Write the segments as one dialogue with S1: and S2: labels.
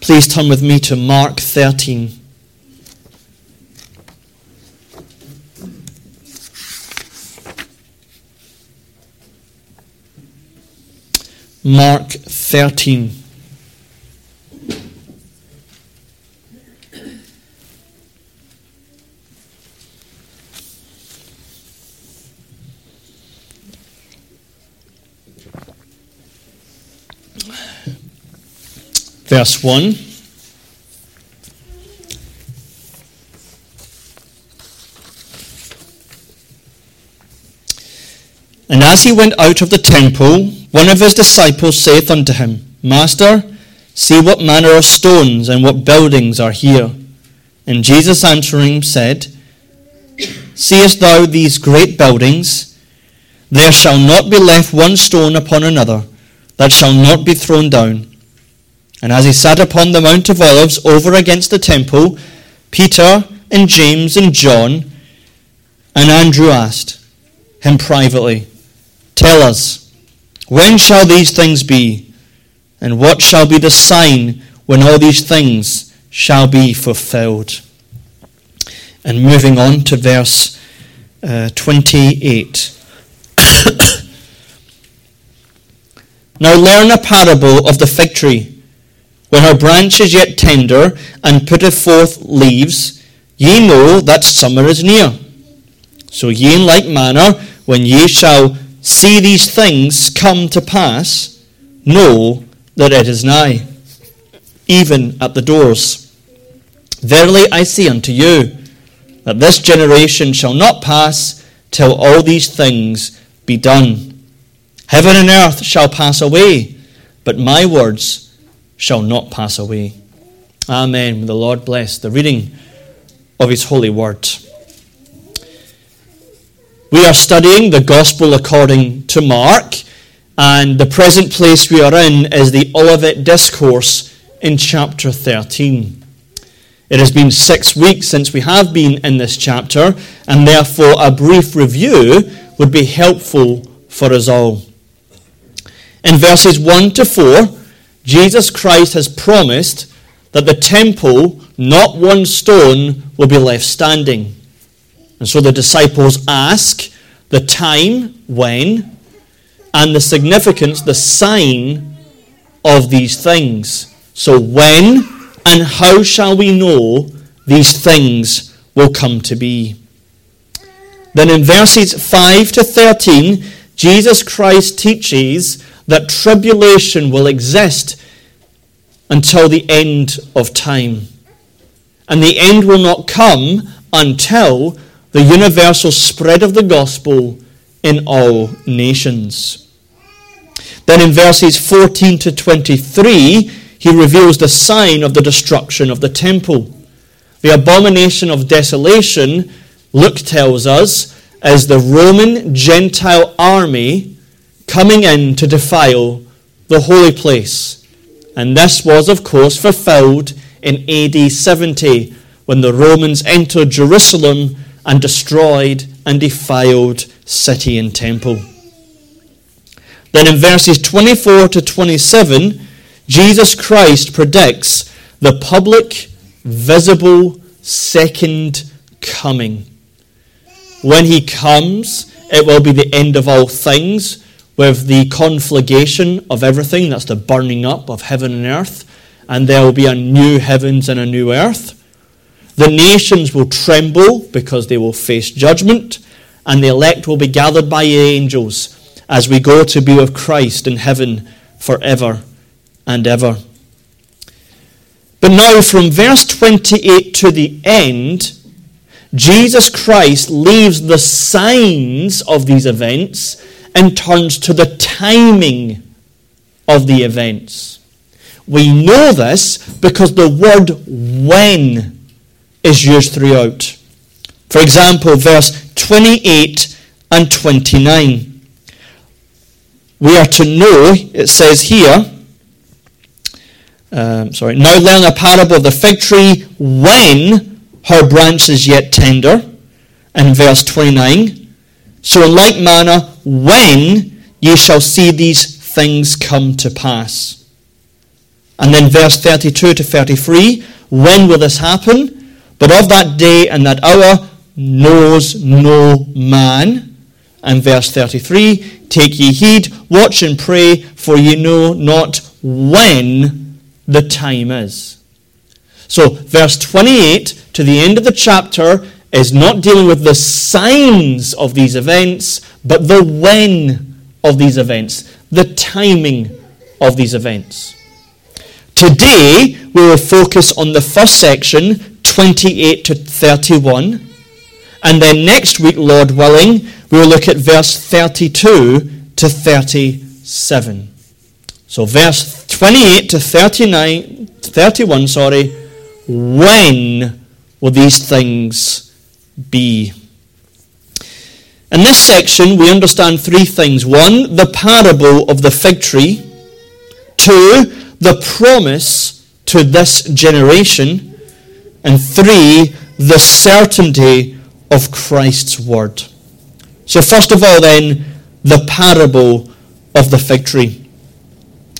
S1: Please turn with me to Mark 13. Mark 13. Verse 1. And as he went out of the temple, one of his disciples saith unto him, Master, see what manner of stones and what buildings are here. And Jesus answering said, Seest thou these great buildings? There shall not be left one stone upon another that shall not be thrown down. And as he sat upon the Mount of Olives over against the temple, Peter and James and John and Andrew asked him privately, Tell us, when shall these things be? And what shall be the sign when all these things shall be fulfilled? And moving on to verse uh, 28. now learn a parable of the fig tree. When her branch is yet tender and putteth forth leaves, ye know that summer is near. So ye in like manner, when ye shall see these things come to pass, know that it is nigh, even at the doors. Verily I say unto you, that this generation shall not pass till all these things be done. Heaven and earth shall pass away, but my words shall not pass away. Amen. The Lord bless the reading of his holy word. We are studying the Gospel according to Mark, and the present place we are in is the Olivet Discourse in chapter 13. It has been six weeks since we have been in this chapter, and therefore a brief review would be helpful for us all. In verses 1 to 4, Jesus Christ has promised that the temple, not one stone, will be left standing. And so the disciples ask the time, when, and the significance, the sign of these things. So, when and how shall we know these things will come to be? Then in verses 5 to 13, Jesus Christ teaches that tribulation will exist until the end of time. And the end will not come until the universal spread of the gospel in all nations. Then in verses 14 to 23, he reveals the sign of the destruction of the temple. The abomination of desolation, Luke tells us, is the Roman Gentile army coming in to defile the holy place. And this was, of course, fulfilled in AD 70 when the Romans entered Jerusalem and destroyed and defiled city and temple. Then in verses 24 to 27, Jesus Christ predicts the public, visible second coming. When he comes, it will be the end of all things with the conflagration of everything. That's the burning up of heaven and earth. And there will be a new heavens and a new earth. The nations will tremble because they will face judgment, and the elect will be gathered by angels as we go to be with Christ in heaven forever and ever. But now, from verse 28 to the end, Jesus Christ leaves the signs of these events and turns to the timing of the events. We know this because the word when is used throughout. For example, verse 28 and 29. We are to know, it says here, um, sorry, now learn a parable of the fig tree when her branch is yet tender. In verse 29. So in like manner, when ye shall see these things come to pass. And then verse 32 to 33, when will this happen? But of that day and that hour knows no man. And verse 33, take ye heed, watch and pray, for ye know not when the time is. So, verse 28 to the end of the chapter is not dealing with the signs of these events, but the when of these events, the timing of these events. Today, we will focus on the first section, 28 to 31. And then next week, Lord willing, we will look at verse 32 to 37. So, verse 28 to 39, 31, sorry, when will these things be? In this section, we understand three things. One, the parable of the fig tree. Two, the promise to this generation. And three, the certainty of Christ's word. So, first of all, then, the parable of the fig tree.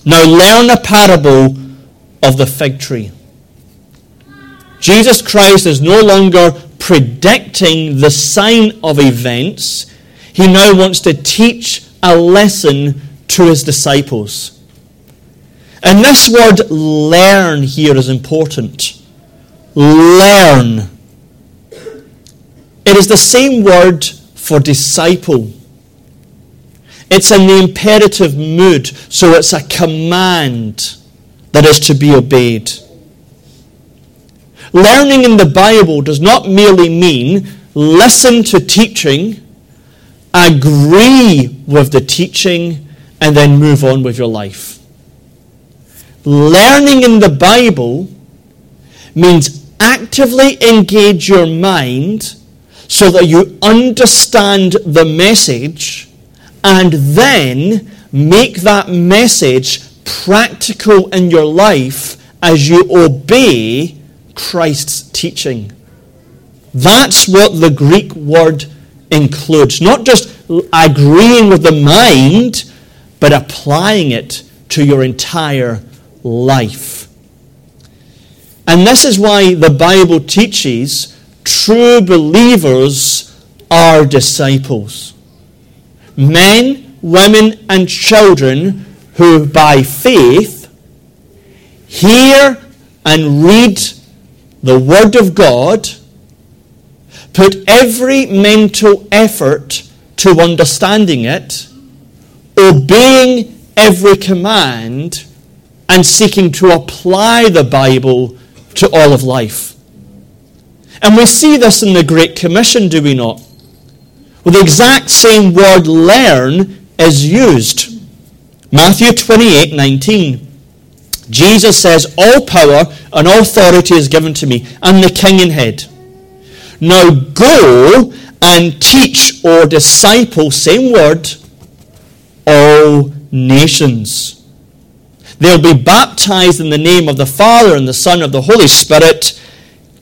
S1: Now, learn a parable of the fig tree. Jesus Christ is no longer predicting the sign of events. He now wants to teach a lesson to his disciples. And this word learn here is important. Learn. It is the same word for disciple. It's in the imperative mood, so it's a command that is to be obeyed. Learning in the Bible does not merely mean listen to teaching, agree with the teaching, and then move on with your life. Learning in the Bible means actively engage your mind so that you understand the message and then make that message practical in your life as you obey Christ's teaching. That's what the Greek word includes. Not just agreeing with the mind, but applying it to your entire life. And this is why the Bible teaches true believers are disciples. Men, women, and children who by faith hear and read the Word of God, put every mental effort to understanding it, obeying every command, and seeking to apply the Bible to all of life. And we see this in the Great Commission, do we not? Well, the exact same word learn is used. Matthew 28 19. Jesus says, All power and authority is given to me. I'm the king and head. Now go and teach or disciple, same word, all nations. They'll be baptized in the name of the Father and the Son of the Holy Spirit,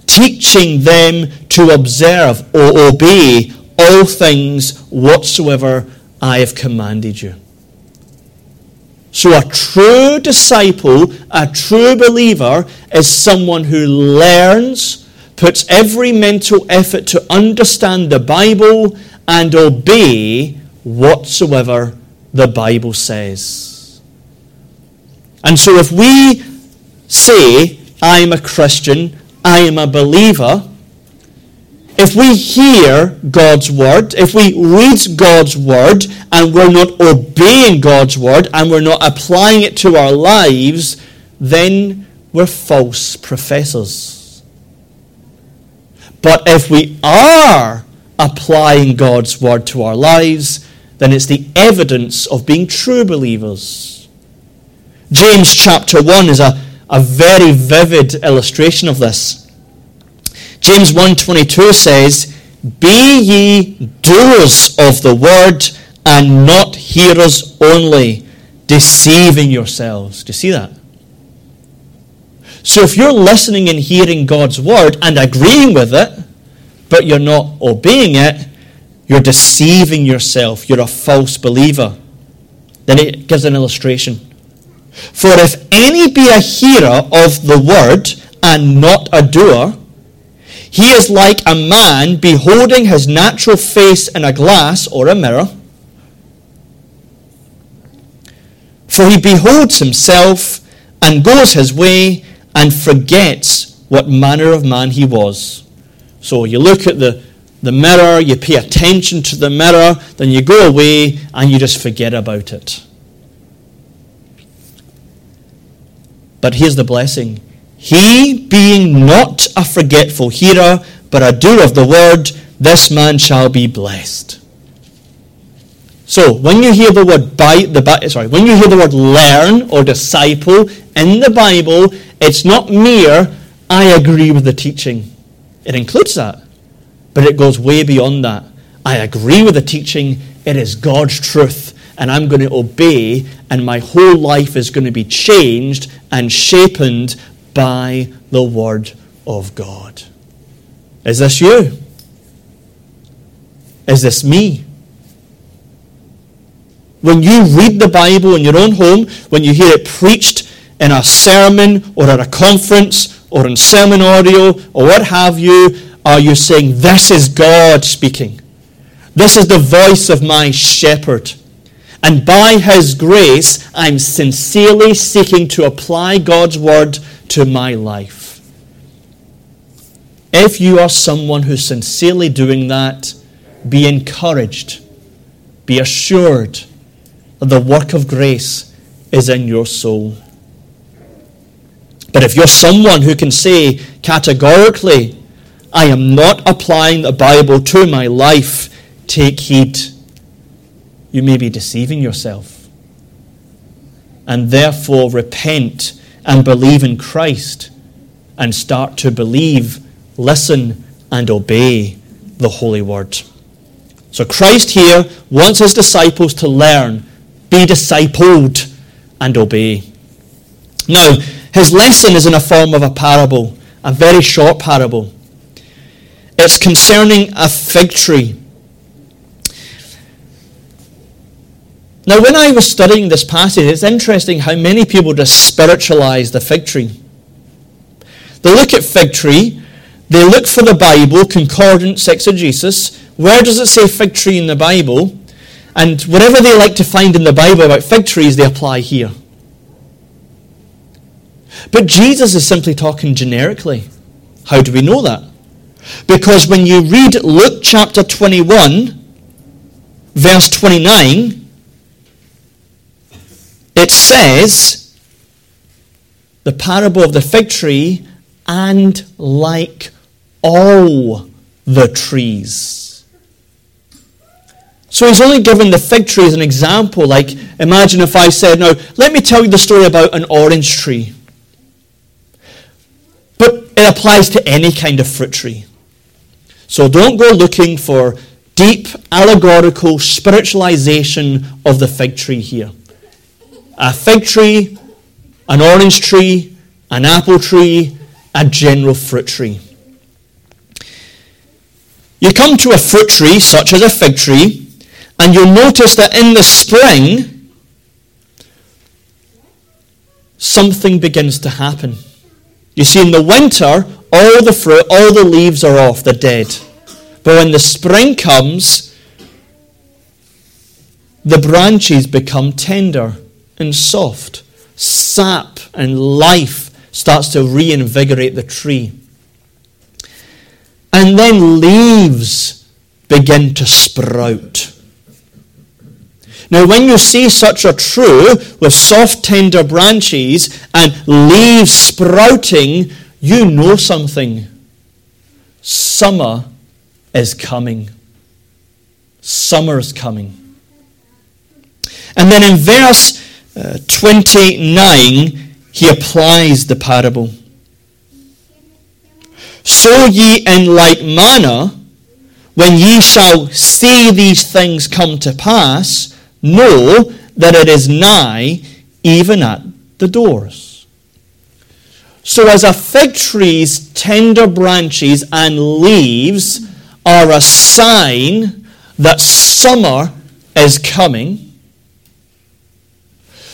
S1: teaching them to observe or obey all things whatsoever I have commanded you. So, a true disciple, a true believer, is someone who learns, puts every mental effort to understand the Bible and obey whatsoever the Bible says. And so, if we say, I am a Christian, I am a believer, if we hear God's word, if we read God's word and we're not obeying God's word and we're not applying it to our lives, then we're false professors. But if we are applying God's word to our lives, then it's the evidence of being true believers. James chapter 1 is a, a very vivid illustration of this. James 1:22 says, "Be ye doers of the word and not hearers only, deceiving yourselves." Do you see that? So if you're listening and hearing God's word and agreeing with it, but you're not obeying it, you're deceiving yourself. You're a false believer. Then it gives an illustration. For if any be a hearer of the word and not a doer, he is like a man beholding his natural face in a glass or a mirror. For he beholds himself and goes his way and forgets what manner of man he was. So you look at the, the mirror, you pay attention to the mirror, then you go away and you just forget about it. But here's the blessing He, being not a forgetful hearer, but a doer of the word, this man shall be blessed. So, when you hear the word by the sorry, when you hear the word learn or disciple in the Bible, it's not mere I agree with the teaching. It includes that, but it goes way beyond that. I agree with the teaching. It is God's truth, and I'm going to obey, and my whole life is going to be changed and shapened by the Word of God. Is this you? Is this me? When you read the Bible in your own home, when you hear it preached in a sermon or at a conference or in sermon audio or what have you, are you saying, This is God speaking? This is the voice of my shepherd. And by His grace, I'm sincerely seeking to apply God's word to my life. If you are someone who's sincerely doing that, be encouraged, be assured that the work of grace is in your soul. But if you're someone who can say categorically, I am not applying the Bible to my life, take heed. You may be deceiving yourself. And therefore, repent and believe in Christ and start to believe, listen, and obey the Holy Word. So, Christ here wants his disciples to learn, be discipled, and obey. Now, his lesson is in a form of a parable, a very short parable. It's concerning a fig tree. Now, when I was studying this passage, it's interesting how many people just spiritualize the fig tree. They look at fig tree, they look for the Bible, concordance, exegesis. Where does it say fig tree in the Bible? And whatever they like to find in the Bible about fig trees, they apply here. But Jesus is simply talking generically. How do we know that? Because when you read Luke chapter 21, verse 29, it says, the parable of the fig tree, and like all the trees. So he's only given the fig tree as an example. Like, imagine if I said, Now, let me tell you the story about an orange tree. But it applies to any kind of fruit tree. So don't go looking for deep allegorical spiritualization of the fig tree here. A fig tree, an orange tree, an apple tree, a general fruit tree. You come to a fruit tree, such as a fig tree, and you'll notice that in the spring, something begins to happen. You see, in the winter, all the fruit, all the leaves are off, they're dead. But when the spring comes, the branches become tender and soft. Sap and life starts to reinvigorate the tree. And then leaves begin to sprout. Now, when you see such a tree with soft, tender branches and leaves sprouting, you know something. Summer is coming. Summer is coming. And then in verse uh, 29, he applies the parable. So ye in like manner, when ye shall see these things come to pass, know that it is nigh, even at the doors. So, as a fig tree's tender branches and leaves are a sign that summer is coming,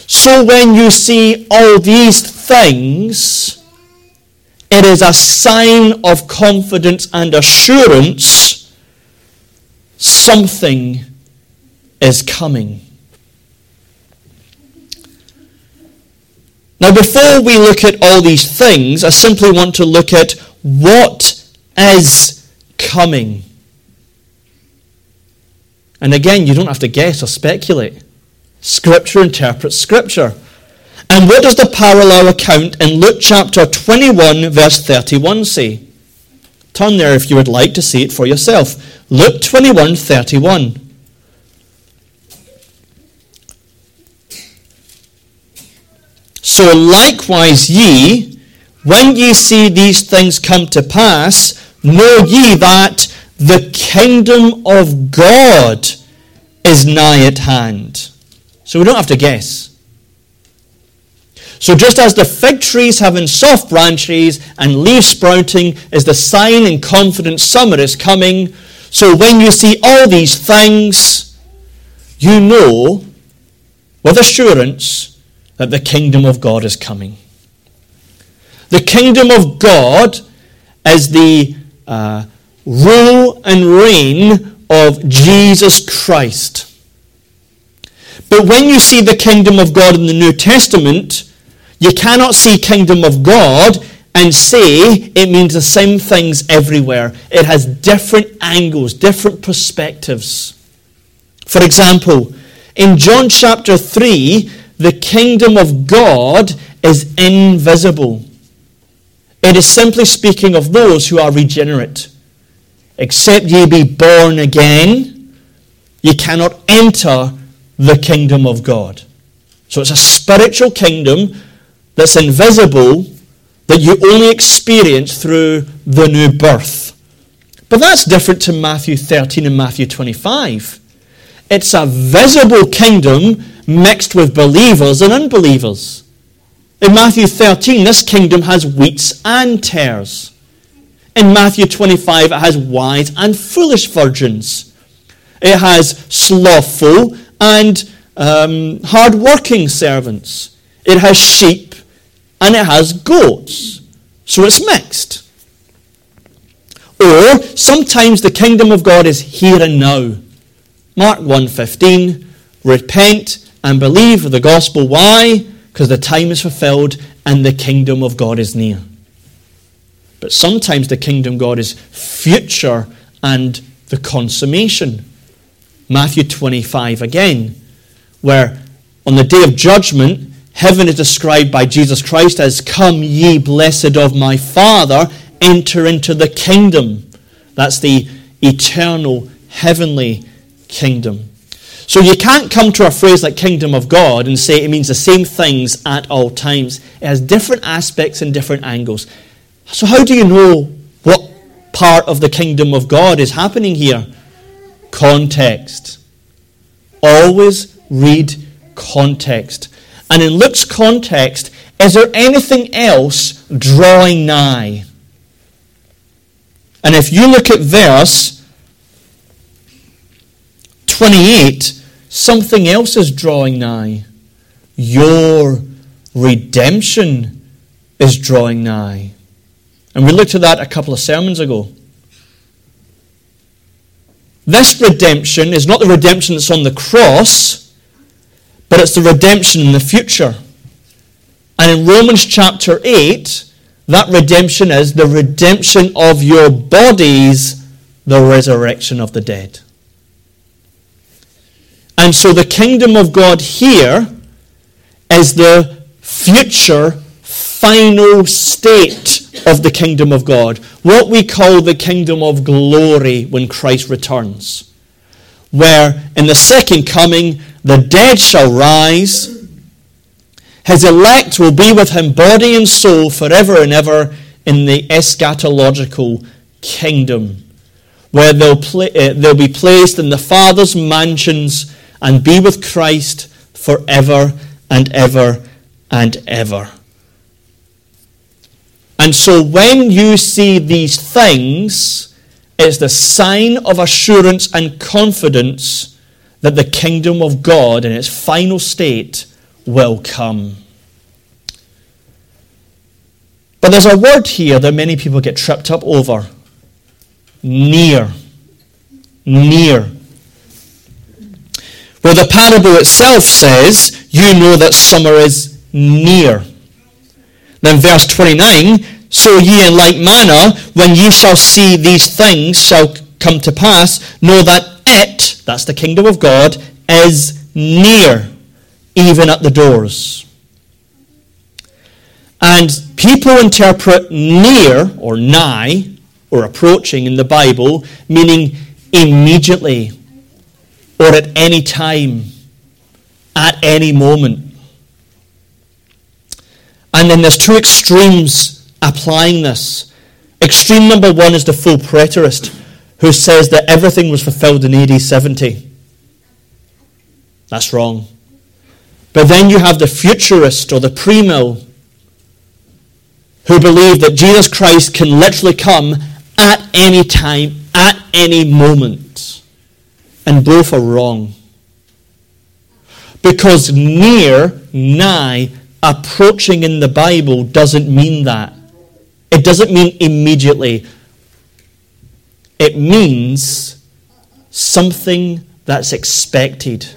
S1: So when you see all these things, it is a sign of confidence and assurance something is coming. Now, before we look at all these things, I simply want to look at what is coming. And again, you don't have to guess or speculate. Scripture interprets Scripture. And what does the parallel account in Luke chapter 21, verse 31 say? Turn there if you would like to see it for yourself. Luke 21, 31. So likewise ye, when ye see these things come to pass, know ye that the kingdom of God is nigh at hand. So we don't have to guess. So just as the fig trees having soft branches and leaves sprouting is the sign and confidence summer is coming, so when you see all these things, you know with assurance that the kingdom of God is coming. The kingdom of God is the uh, rule and reign of Jesus Christ. But when you see the kingdom of God in the New Testament, you cannot see kingdom of God and say it means the same things everywhere. It has different angles, different perspectives. For example, in John chapter 3, the kingdom of God is invisible. It is simply speaking of those who are regenerate. Except ye be born again, ye cannot enter the kingdom of God. So it's a spiritual kingdom that's invisible that you only experience through the new birth. But that's different to Matthew 13 and Matthew 25. It's a visible kingdom mixed with believers and unbelievers. In Matthew 13, this kingdom has wheats and tares. In Matthew 25, it has wise and foolish virgins. It has slothful and um, hard-working servants. It has sheep and it has goats. So it's mixed. Or sometimes the kingdom of God is here and now. Mark 1:15, repent and believe the gospel. Why? Because the time is fulfilled and the kingdom of God is near. But sometimes the kingdom of God is future and the consummation. Matthew 25 again, where on the day of judgment, heaven is described by Jesus Christ as, Come ye blessed of my Father, enter into the kingdom. That's the eternal heavenly kingdom. So you can't come to a phrase like kingdom of God and say it means the same things at all times. It has different aspects and different angles. So, how do you know what part of the kingdom of God is happening here? Context. Always read context. And in Luke's context, is there anything else drawing nigh? And if you look at verse 28, something else is drawing nigh. Your redemption is drawing nigh. And we looked at that a couple of sermons ago. This redemption is not the redemption that's on the cross, but it's the redemption in the future. And in Romans chapter 8, that redemption is the redemption of your bodies, the resurrection of the dead. And so the kingdom of God here is the future final state of the kingdom of God, what we call the kingdom of glory when Christ returns, where in the second coming the dead shall rise, his elect will be with him body and soul forever and ever in the eschatological kingdom, where they'll, uh, they'll be placed in the Father's mansions and be with Christ forever and ever and ever. And so when you see these things, it's the sign of assurance and confidence that the kingdom of God in its final state will come. But there's a word here that many people get tripped up over near. Near. Well, the parable itself says, You know that summer is near. Then, verse 29 So ye in like manner, when ye shall see these things shall come to pass, know that it, that's the kingdom of God, is near, even at the doors. And people interpret near or nigh or approaching in the Bible meaning immediately or at any time, at any moment. And then there's two extremes applying this. Extreme number one is the full preterist, who says that everything was fulfilled in AD 70. That's wrong. But then you have the futurist or the premill who believe that Jesus Christ can literally come at any time, at any moment. And both are wrong. Because near, nigh, approaching in the Bible doesn't mean that. It doesn't mean immediately. It means something that's expected.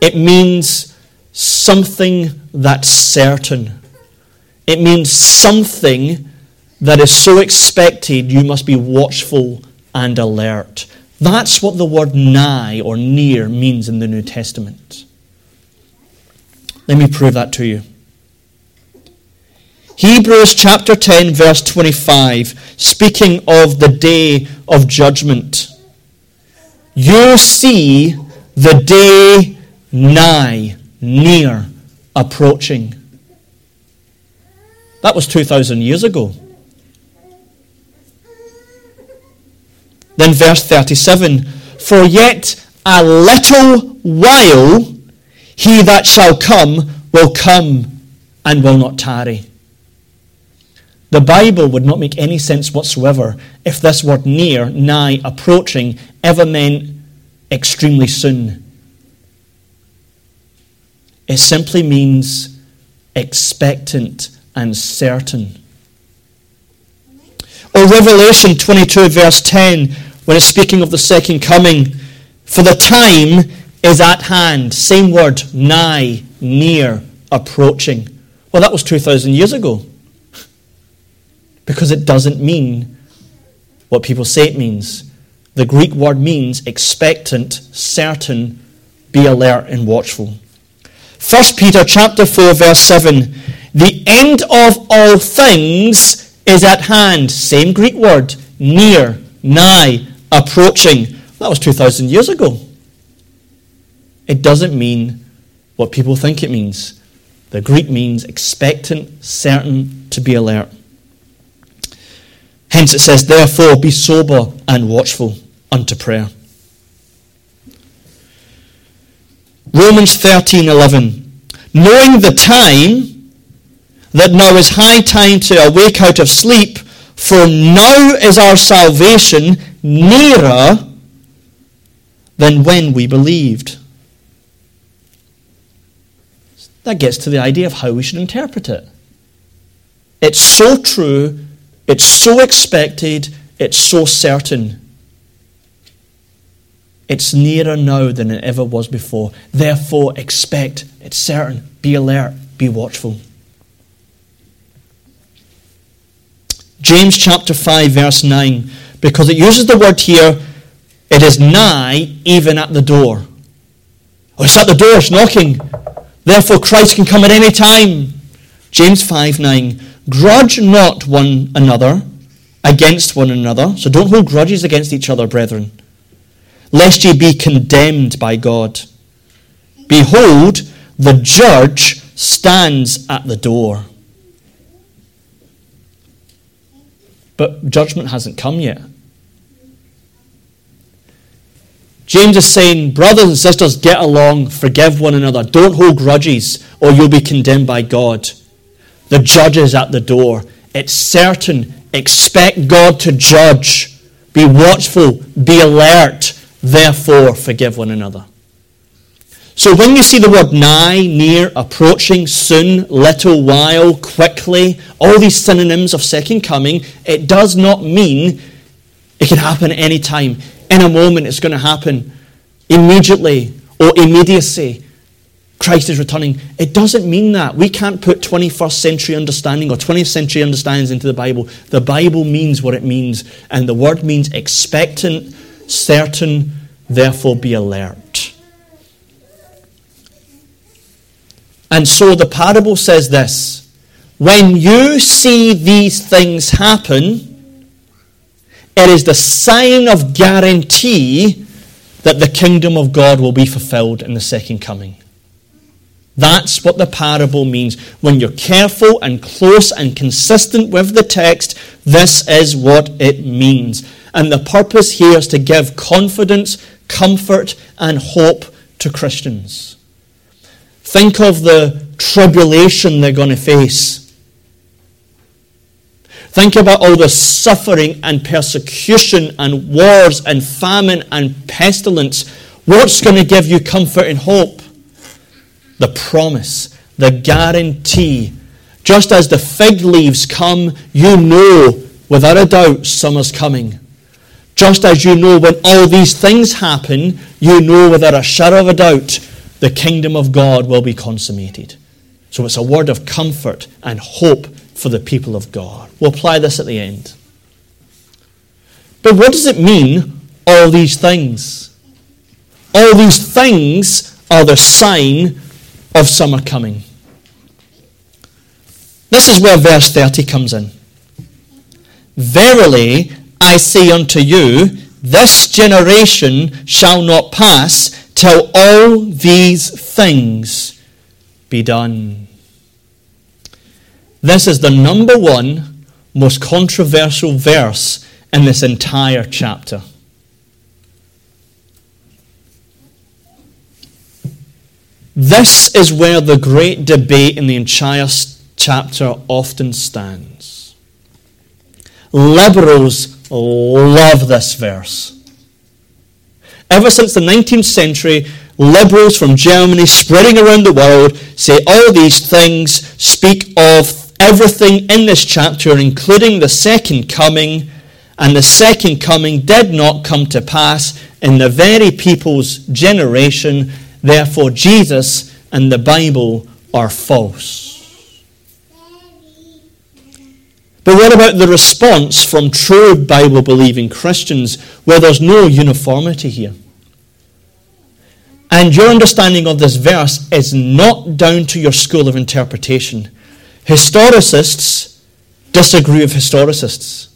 S1: It means something that's certain. It means something that is so expected you must be watchful and alert. That's what the word nigh or near means in the New Testament. Let me prove that to you. Hebrews chapter 10, verse 25, speaking of the day of judgment. You see the day nigh, near, approaching. That was 2,000 years ago. Then, verse 37 For yet a little while he that shall come will come and will not tarry. The Bible would not make any sense whatsoever if this word near, nigh, approaching ever meant extremely soon. It simply means expectant and certain. Or Revelation 22, verse 10, when it's speaking of the second coming, for the time is at hand. Same word, nigh, near, approaching. Well, that was 2,000 years ago. Because it doesn't mean what people say it means. The Greek word means expectant, certain, be alert and watchful. 1 Peter chapter 4 verse 7 the end of all things is at hand. Same Greek word. Near, nigh, approaching. That was 2,000 years ago. It doesn't mean what people think it means. The Greek means expectant, certain, to be alert. Hence it says, therefore, be sober and watchful unto prayer. Romans 13:11 Knowing the time that now is high time to awake out of sleep, for now is our salvation nearer than when we believed. That gets to the idea of how we should interpret it. It's so true, it's so expected, it's so certain. It's nearer now than it ever was before. Therefore, expect, it's certain, be alert, be watchful. James chapter 5, verse 9, because it uses the word here, it is nigh, even at the door. Oh, it's at the door, it's knocking. Therefore, Christ can come at any time. James 5, 9. Grudge not one another against one another. So don't hold grudges against each other, brethren, lest ye be condemned by God. Behold, the judge stands at the door. But judgment hasn't come yet. James is saying, brothers and sisters, get along, forgive one another, don't hold grudges, or you'll be condemned by God. The judge is at the door. It's certain. Expect God to judge. Be watchful, be alert, therefore forgive one another. So when you see the word nigh, near, approaching, soon, little while, quickly, all these synonyms of second coming, it does not mean it can happen any time. In a moment, it's going to happen immediately or immediacy. Christ is returning. It doesn't mean that. We can't put 21st century understanding or 20th century understandings into the Bible. The Bible means what it means, and the word means expectant, certain, therefore be alert. And so the parable says this When you see these things happen, it is the sign of guarantee that the kingdom of God will be fulfilled in the second coming. That's what the parable means. When you're careful and close and consistent with the text, this is what it means. And the purpose here is to give confidence, comfort, and hope to Christians. Think of the tribulation they're going to face. Think about all the suffering and persecution and wars and famine and pestilence. What's going to give you comfort and hope? The promise, the guarantee. Just as the fig leaves come, you know without a doubt summer's coming. Just as you know when all these things happen, you know without a shadow of a doubt the kingdom of God will be consummated. So it's a word of comfort and hope for the people of God. We'll apply this at the end. But what does it mean, all these things? All these things are the sign of summer coming. This is where verse 30 comes in. Verily, I say unto you, this generation shall not pass till all these things be done. This is the number one most controversial verse in this entire chapter. This is where the great debate in the entire chapter often stands. Liberals love this verse. Ever since the 19th century, liberals from Germany spreading around the world say all these things speak of everything in this chapter, including the second coming, and the second coming did not come to pass in the very people's generation. Therefore, Jesus and the Bible are false. But what about the response from true Bible believing Christians where there's no uniformity here? And your understanding of this verse is not down to your school of interpretation. Historicists disagree with historicists.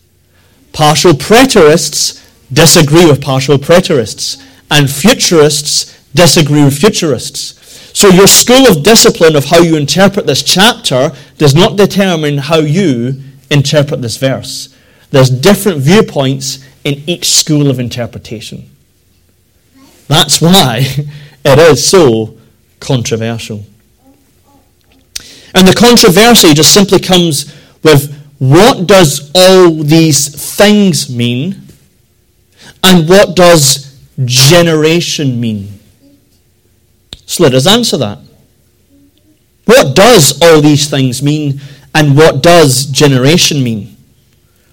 S1: Partial preterists disagree with partial preterists. And futurists disagree with futurists. So your school of discipline of how you interpret this chapter does not determine how you interpret this verse. There's different viewpoints in each school of interpretation. That's why it is so controversial. And the controversy just simply comes with what does all these things mean? And what does generation mean? So let us answer that. What does all these things mean? And what does generation mean?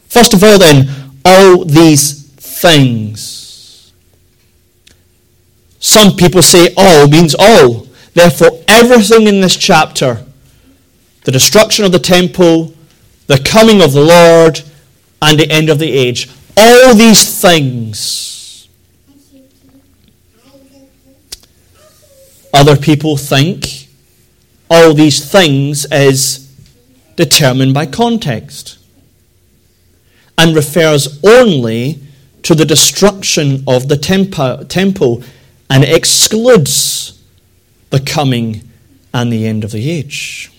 S1: First of all, then, all these things. Some people say all means all. Therefore, everything in this chapter the destruction of the temple, the coming of the Lord, and the end of the age all these things. Other people think all these things is determined by context and refers only to the destruction of the temple and excludes the coming and the end of the age.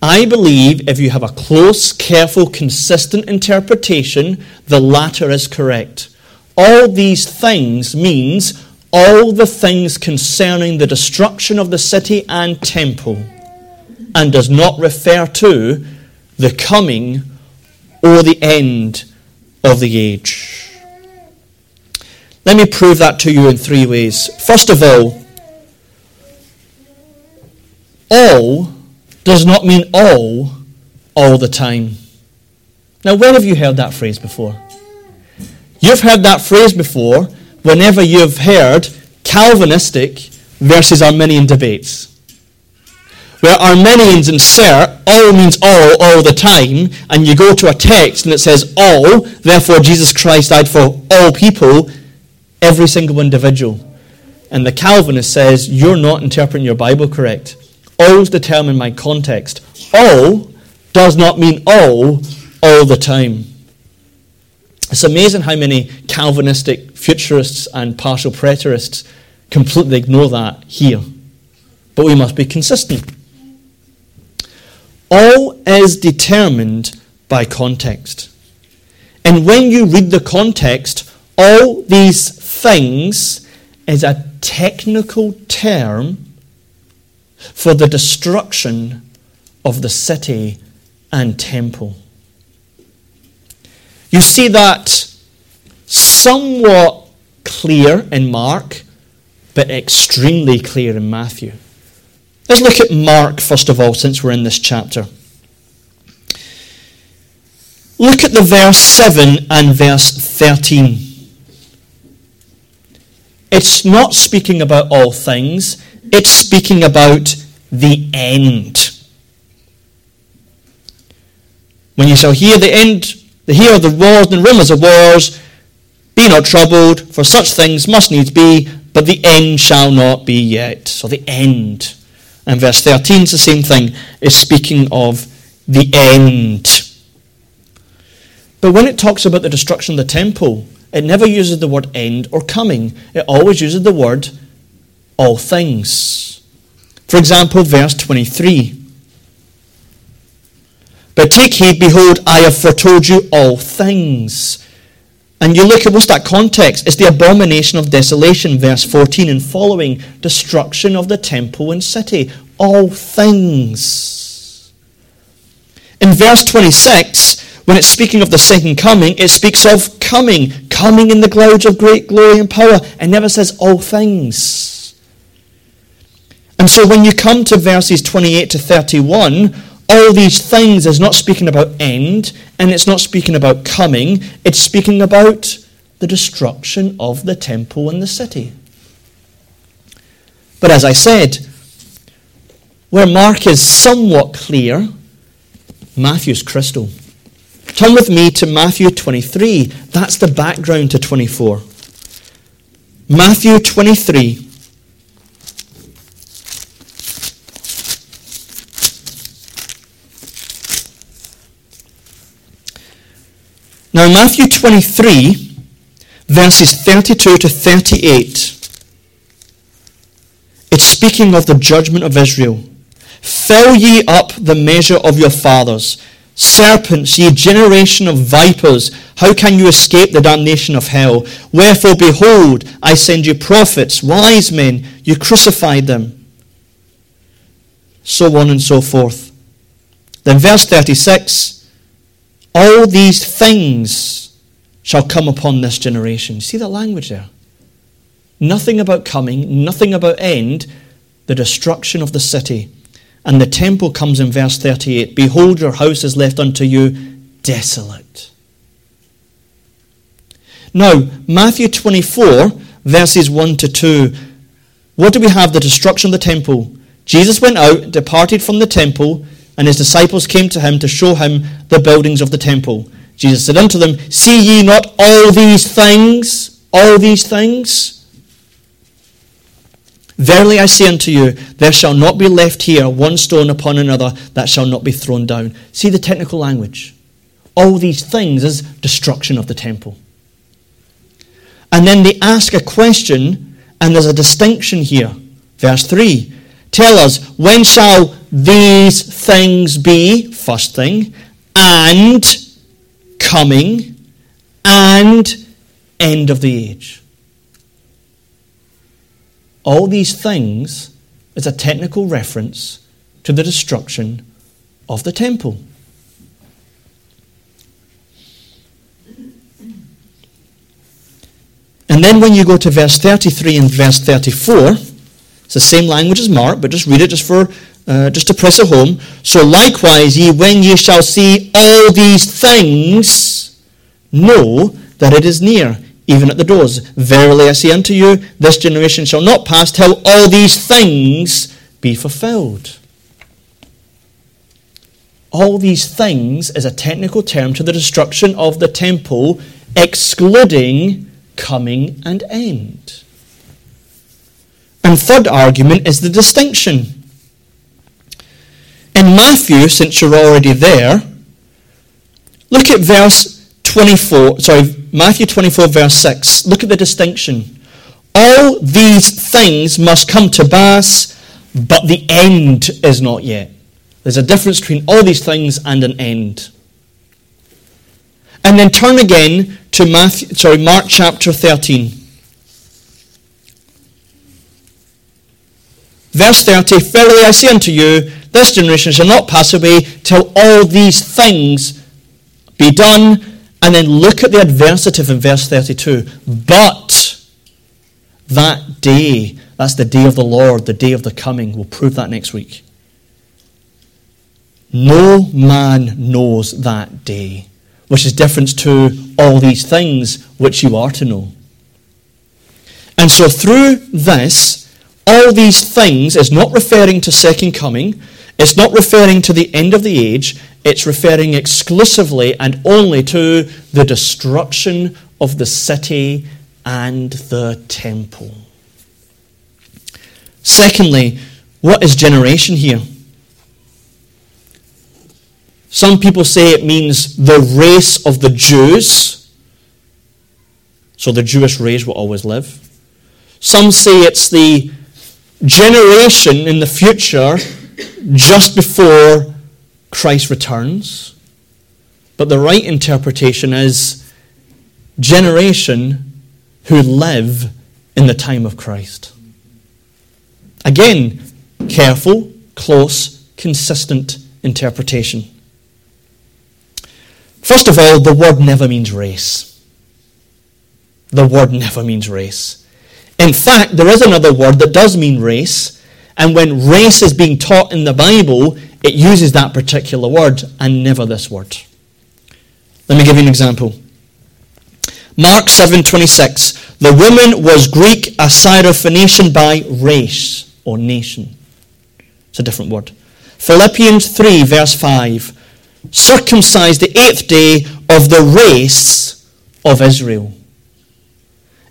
S1: I believe if you have a close, careful, consistent interpretation, the latter is correct. All these things means all the things concerning the destruction of the city and temple, and does not refer to the coming or the end of the age. Let me prove that to you in three ways. First of all, all does not mean all all the time. Now, when have you heard that phrase before? You've heard that phrase before whenever you've heard Calvinistic versus Arminian debates. Where Arminians insert all means all all the time, and you go to a text and it says all, therefore Jesus Christ died for all people, every single individual. And the Calvinist says, You're not interpreting your Bible correct. All's determined by context. All does not mean all all the time. It's amazing how many Calvinistic futurists and partial preterists completely ignore that here. But we must be consistent. All is determined by context. And when you read the context, all these things is a technical term for the destruction of the city and temple. You see that somewhat clear in Mark, but extremely clear in Matthew. Let's look at Mark first of all, since we're in this chapter. Look at the verse 7 and verse 13. It's not speaking about all things, it's speaking about the end. When you shall hear the end the hear of the wars and rumours of wars. Be not troubled, for such things must needs be, but the end shall not be yet. So the end. And verse 13 is the same thing, is speaking of the end. But when it talks about the destruction of the temple, it never uses the word end or coming. It always uses the word all things. For example, verse 23. But take heed, behold, I have foretold you all things. And you look at what's that context? It's the abomination of desolation, verse 14 and following, destruction of the temple and city. All things. In verse 26, when it's speaking of the second coming, it speaks of coming, coming in the clouds of great glory and power. and never says all things. And so when you come to verses 28 to 31, all these things is not speaking about end and it's not speaking about coming, it's speaking about the destruction of the temple and the city. But as I said, where Mark is somewhat clear, Matthew's crystal. Turn with me to Matthew 23. That's the background to 24. Matthew 23. Now, Matthew 23, verses 32 to 38, it's speaking of the judgment of Israel. Fill ye up the measure of your fathers. Serpents, ye generation of vipers, how can you escape the damnation of hell? Wherefore, behold, I send you prophets, wise men, you crucified them. So on and so forth. Then, verse 36 all these things shall come upon this generation. See that language there? Nothing about coming, nothing about end, the destruction of the city. And the temple comes in verse 38 Behold, your house is left unto you desolate. Now, Matthew 24, verses 1 to 2. What do we have? The destruction of the temple. Jesus went out, departed from the temple, and his disciples came to him to show him the buildings of the temple. Jesus said unto them, See ye not all these things? All these things? Verily I say unto you, there shall not be left here one stone upon another that shall not be thrown down. See the technical language. All these things is destruction of the temple. And then they ask a question, and there's a distinction here. Verse 3 Tell us, when shall these things be? First thing. And coming. And end of the age. All these things is a technical reference to the destruction of the temple. And then when you go to verse 33 and verse 34, It's the same language as Mark, but just read it just for uh, just to press it home. So likewise, ye, when ye shall see all these things, know that it is near, even at the doors. Verily I say unto you, this generation shall not pass till all these things be fulfilled. All these things is a technical term to the destruction of the temple, excluding coming and end. And third argument is the distinction. In Matthew, since you're already there, look at verse 24, sorry, Matthew 24, verse 6. Look at the distinction. All these things must come to pass, but the end is not yet. There's a difference between all these things and an end. And then turn again to Matthew, sorry, Mark chapter 13. Verse 30 Verily I say unto you, this generation shall not pass away till all these things be done. And then look at the adversative in verse 32. But that day, that's the day of the Lord, the day of the coming. We'll prove that next week. No man knows that day, which is different to all these things which you are to know. And so through this, all these things is not referring to second coming, it's not referring to the end of the age, it's referring exclusively and only to the destruction of the city and the temple. Secondly, what is generation here? Some people say it means the race of the Jews. So the Jewish race will always live. Some say it's the generation in the future just before Christ returns. But the right interpretation is generation who live in the time of Christ. Again, careful, close, consistent interpretation. First of all, the word never means race. The word never means race. In fact, there is another word that does mean race, and when race is being taught in the Bible, it uses that particular word and never this word. Let me give you an example. Mark 7:26 The woman was Greek, a Syrophoenician by race or nation. It's a different word. Philippians 3 verse 5 circumcised the eighth day of the race of Israel.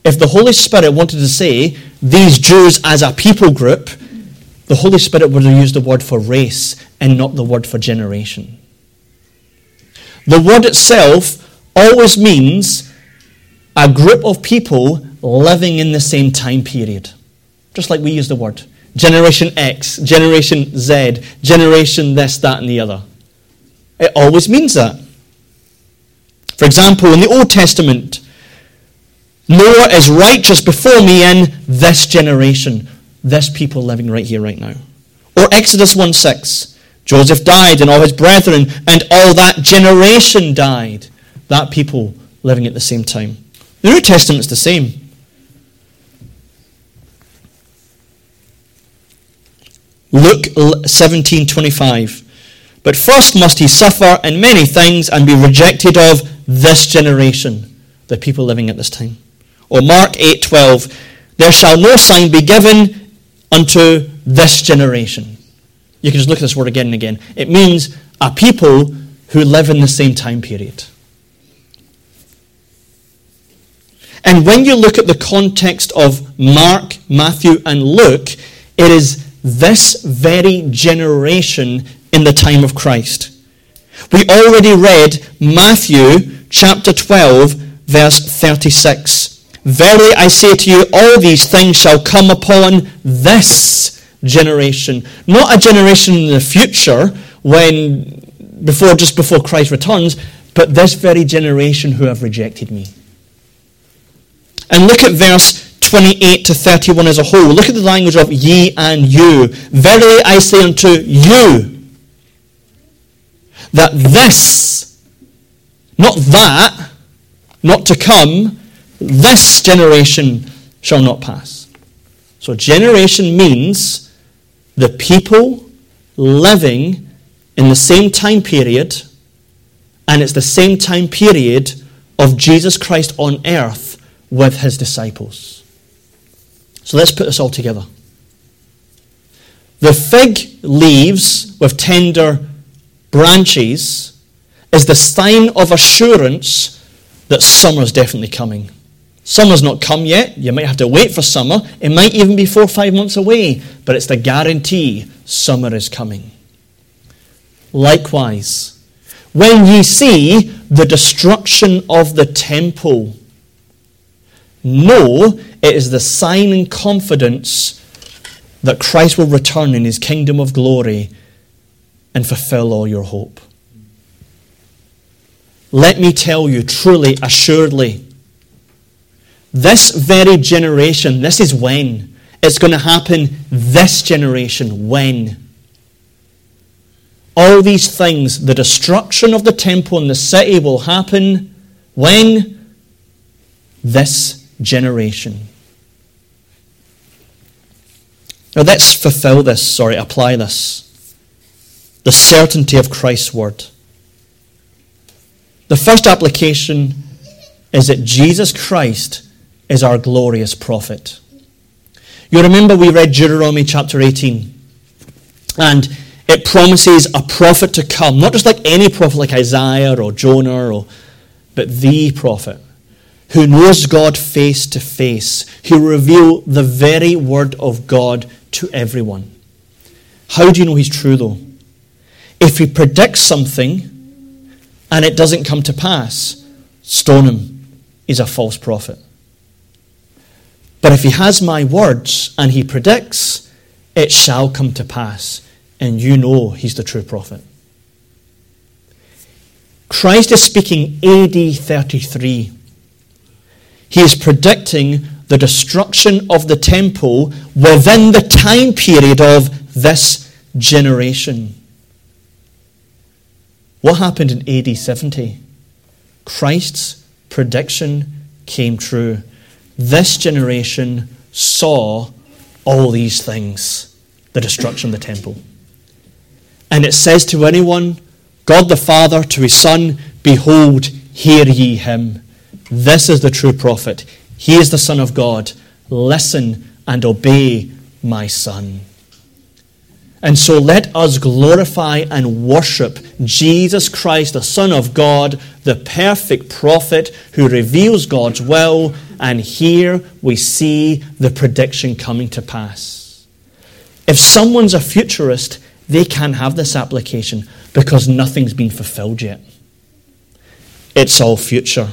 S1: If the Holy Spirit wanted to say these Jews as a people group, the Holy Spirit would have used the word for race and not the word for generation. The word itself always means a group of people living in the same time period. Just like we use the word. Generation X, Generation Z, Generation this, that, and the other. It always means that. For example, in the Old Testament, Noah is righteous before me in this generation, this people living right here, right now. Or Exodus 1 6. Joseph died and all his brethren and all that generation died. That people living at the same time. The New Testament's the same. Luke 17:25 but first must he suffer in many things and be rejected of this generation, the people living at this time. Or Mark 8:12, there shall no sign be given unto this generation. You can just look at this word again and again. It means a people who live in the same time period. And when you look at the context of Mark, Matthew, and Luke, it is this very generation in the time of Christ. We already read Matthew chapter 12, verse 36. Verily I say to you, all these things shall come upon this generation. Not a generation in the future when before just before Christ returns, but this very generation who have rejected me. And look at verse 28 to 31 as a whole. Look at the language of ye and you. Verily I say unto you, that this, not that, not to come, this generation shall not pass. So, generation means the people living in the same time period, and it's the same time period of Jesus Christ on earth with his disciples. So, let's put this all together. The fig leaves with tender branches is the sign of assurance that summer is definitely coming. Summer's not come yet. You might have to wait for summer. It might even be four or five months away, but it's the guarantee summer is coming. Likewise, when ye see the destruction of the temple, know it is the sign and confidence that Christ will return in his kingdom of glory and fulfill all your hope. Let me tell you truly, assuredly, this very generation, this is when. It's going to happen this generation. When? All these things, the destruction of the temple and the city will happen when? This generation. Now let's fulfill this, sorry, apply this. The certainty of Christ's word. The first application is that Jesus Christ is our glorious prophet. You remember we read Deuteronomy chapter 18, and it promises a prophet to come, not just like any prophet like Isaiah or Jonah, or, but the prophet who knows God face to face, who reveal the very word of God to everyone. How do you know he's true, though? If he predicts something and it doesn't come to pass, stone him. He's a false prophet. But if he has my words and he predicts, it shall come to pass, and you know he's the true prophet. Christ is speaking AD 33. He is predicting the destruction of the temple within the time period of this generation. What happened in AD 70? Christ's prediction came true. This generation saw all these things the destruction of the temple. And it says to anyone, God the Father to his Son, Behold, hear ye him. This is the true prophet. He is the Son of God. Listen and obey my Son. And so let us glorify and worship Jesus Christ, the Son of God, the perfect prophet who reveals God's will. And here we see the prediction coming to pass. If someone's a futurist, they can't have this application because nothing's been fulfilled yet. It's all future.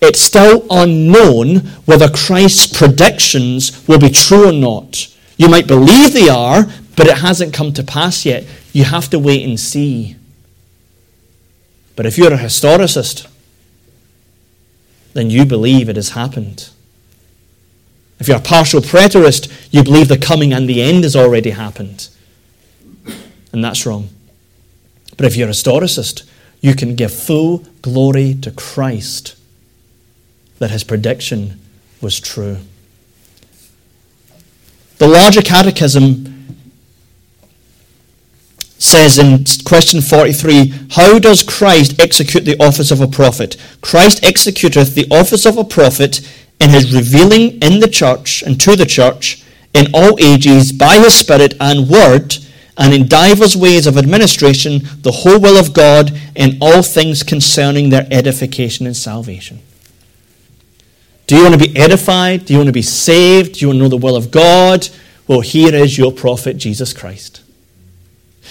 S1: It's still unknown whether Christ's predictions will be true or not. You might believe they are, but it hasn't come to pass yet. You have to wait and see. But if you're a historicist, then you believe it has happened. If you're a partial preterist, you believe the coming and the end has already happened. And that's wrong. But if you're a historicist, you can give full glory to Christ that his prediction was true. The larger catechism says in question 43 How does Christ execute the office of a prophet? Christ executeth the office of a prophet in his revealing in the church and to the church in all ages by his Spirit and word, and in divers ways of administration, the whole will of God in all things concerning their edification and salvation. Do you want to be edified? Do you want to be saved? Do you want to know the will of God? Well, here is your prophet, Jesus Christ.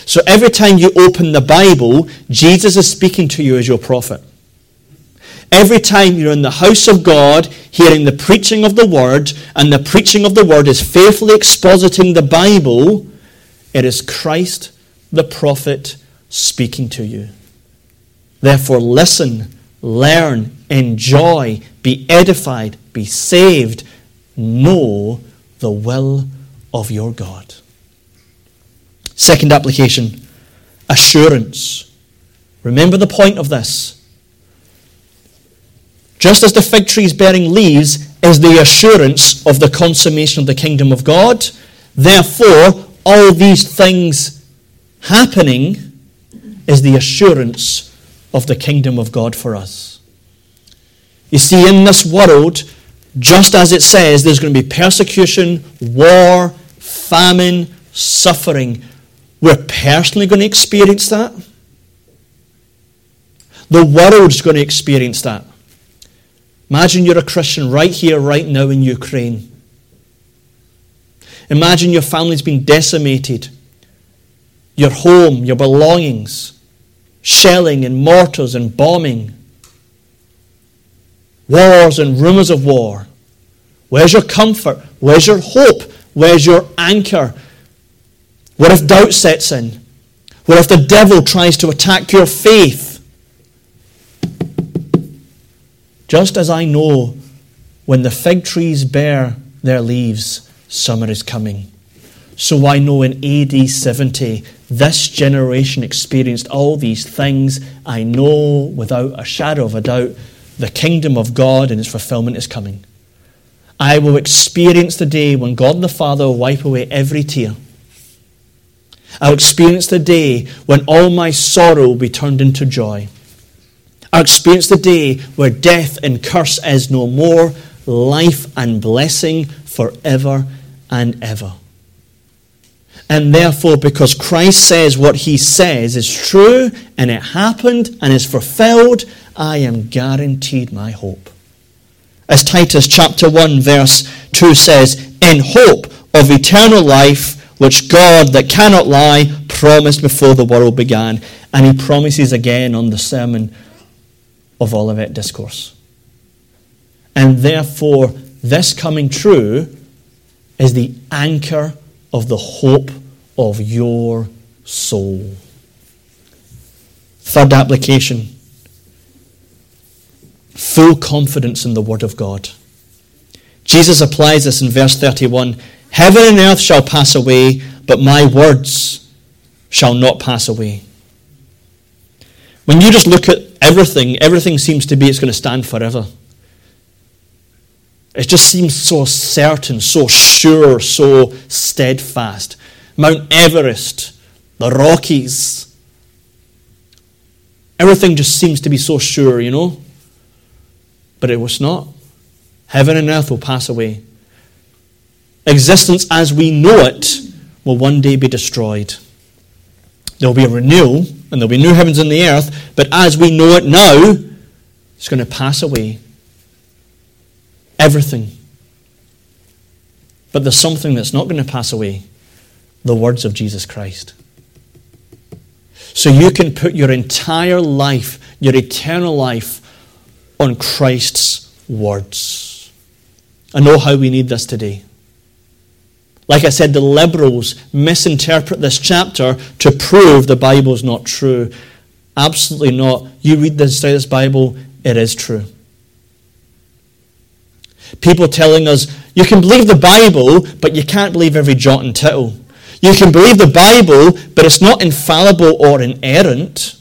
S1: So every time you open the Bible, Jesus is speaking to you as your prophet. Every time you're in the house of God, hearing the preaching of the Word, and the preaching of the Word is faithfully expositing the Bible, it is Christ the prophet speaking to you. Therefore, listen, learn, enjoy, be edified, be saved, know the will of your God. Second application assurance. Remember the point of this. Just as the fig tree is bearing leaves, is the assurance of the consummation of the kingdom of God. Therefore, all these things happening is the assurance of the kingdom of God for us. You see, in this world, just as it says, there's going to be persecution, war, famine, suffering. We're personally going to experience that. The world's going to experience that. Imagine you're a Christian right here, right now in Ukraine. Imagine your family's been decimated, your home, your belongings, shelling and mortars and bombing, wars and rumors of war. Where's your comfort? Where's your hope? Where's your anchor? What if doubt sets in? What if the devil tries to attack your faith? Just as I know when the fig trees bear their leaves, summer is coming. So I know in AD 70, this generation experienced all these things. I know without a shadow of a doubt the kingdom of God and its fulfillment is coming. I will experience the day when God the Father will wipe away every tear. I'll experience the day when all my sorrow will be turned into joy. I'll experience the day where death and curse is no more, life and blessing forever and ever. And therefore, because Christ says what he says is true and it happened and is fulfilled, I am guaranteed my hope. As Titus chapter 1 verse 2 says, in hope of eternal life, which God that cannot lie promised before the world began. And he promises again on the sermon of Olivet Discourse. And therefore, this coming true is the anchor of the hope of your soul. Third application full confidence in the Word of God. Jesus applies this in verse 31 Heaven and earth shall pass away, but my words shall not pass away. When you just look at everything, everything seems to be it's going to stand forever. It just seems so certain, so sure, so steadfast. Mount Everest, the Rockies, everything just seems to be so sure, you know? But it was not. Heaven and earth will pass away. Existence as we know it will one day be destroyed. There will be a renewal, and there will be new heavens and the earth, but as we know it now, it's going to pass away. Everything. But there's something that's not going to pass away the words of Jesus Christ. So you can put your entire life, your eternal life, on Christ's words. I know how we need this today. Like I said, the liberals misinterpret this chapter to prove the Bible is not true. Absolutely not. You read this, this Bible, it is true. People telling us, you can believe the Bible, but you can't believe every jot and tittle. You can believe the Bible, but it's not infallible or inerrant.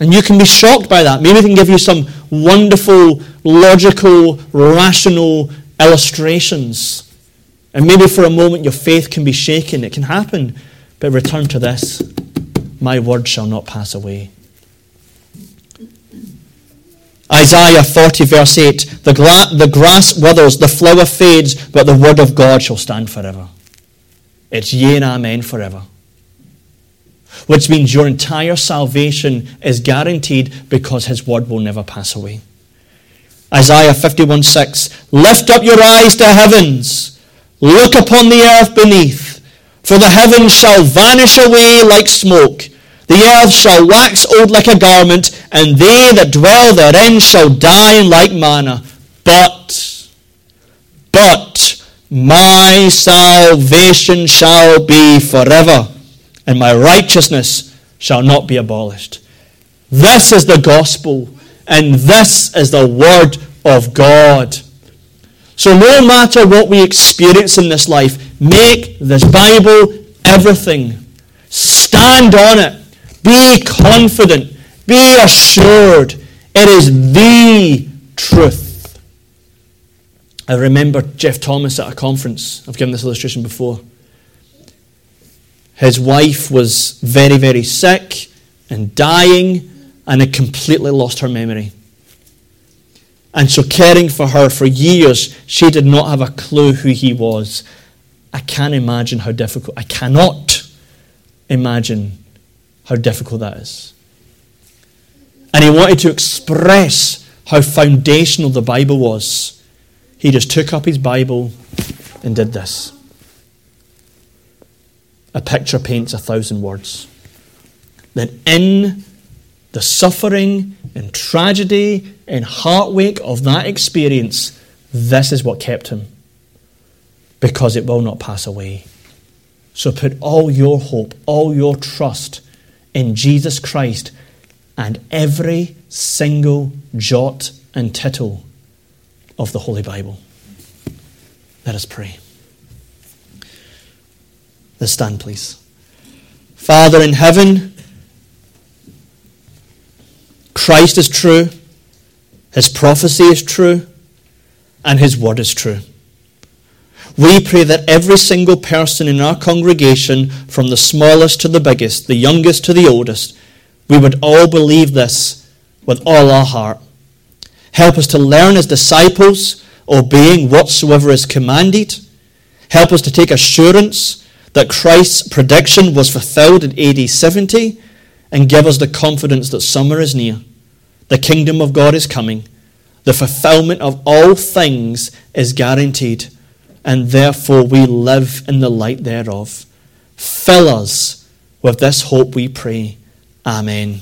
S1: And you can be shocked by that. Maybe they can give you some wonderful, logical, rational illustrations. And maybe for a moment your faith can be shaken. It can happen. But return to this My word shall not pass away. Isaiah 40, verse 8 the, gla- the grass withers, the flower fades, but the word of God shall stand forever. It's yea and amen forever. Which means your entire salvation is guaranteed because his word will never pass away. Isaiah 51 6 Lift up your eyes to heavens Look upon the earth beneath, for the heavens shall vanish away like smoke. The earth shall wax old like a garment, and they that dwell therein shall die in like manner. But, but, my salvation shall be forever, and my righteousness shall not be abolished. This is the gospel, and this is the word of God. So, no matter what we experience in this life, make this Bible everything. Stand on it. Be confident. Be assured. It is the truth. I remember Geoff Thomas at a conference. I've given this illustration before. His wife was very, very sick and dying and had completely lost her memory. And so, caring for her for years, she did not have a clue who he was. I can't imagine how difficult, I cannot imagine how difficult that is. And he wanted to express how foundational the Bible was. He just took up his Bible and did this. A picture paints a thousand words. Then, in the suffering and tragedy and heartache of that experience, this is what kept him. Because it will not pass away. So put all your hope, all your trust in Jesus Christ and every single jot and tittle of the Holy Bible. Let us pray. Let's stand, please. Father in heaven, Christ is true, His prophecy is true, and His word is true. We pray that every single person in our congregation, from the smallest to the biggest, the youngest to the oldest, we would all believe this with all our heart. Help us to learn as disciples, obeying whatsoever is commanded. Help us to take assurance that Christ's prediction was fulfilled in AD 70 and give us the confidence that summer is near. The kingdom of God is coming. The fulfillment of all things is guaranteed, and therefore we live in the light thereof. Fill us with this hope, we pray. Amen.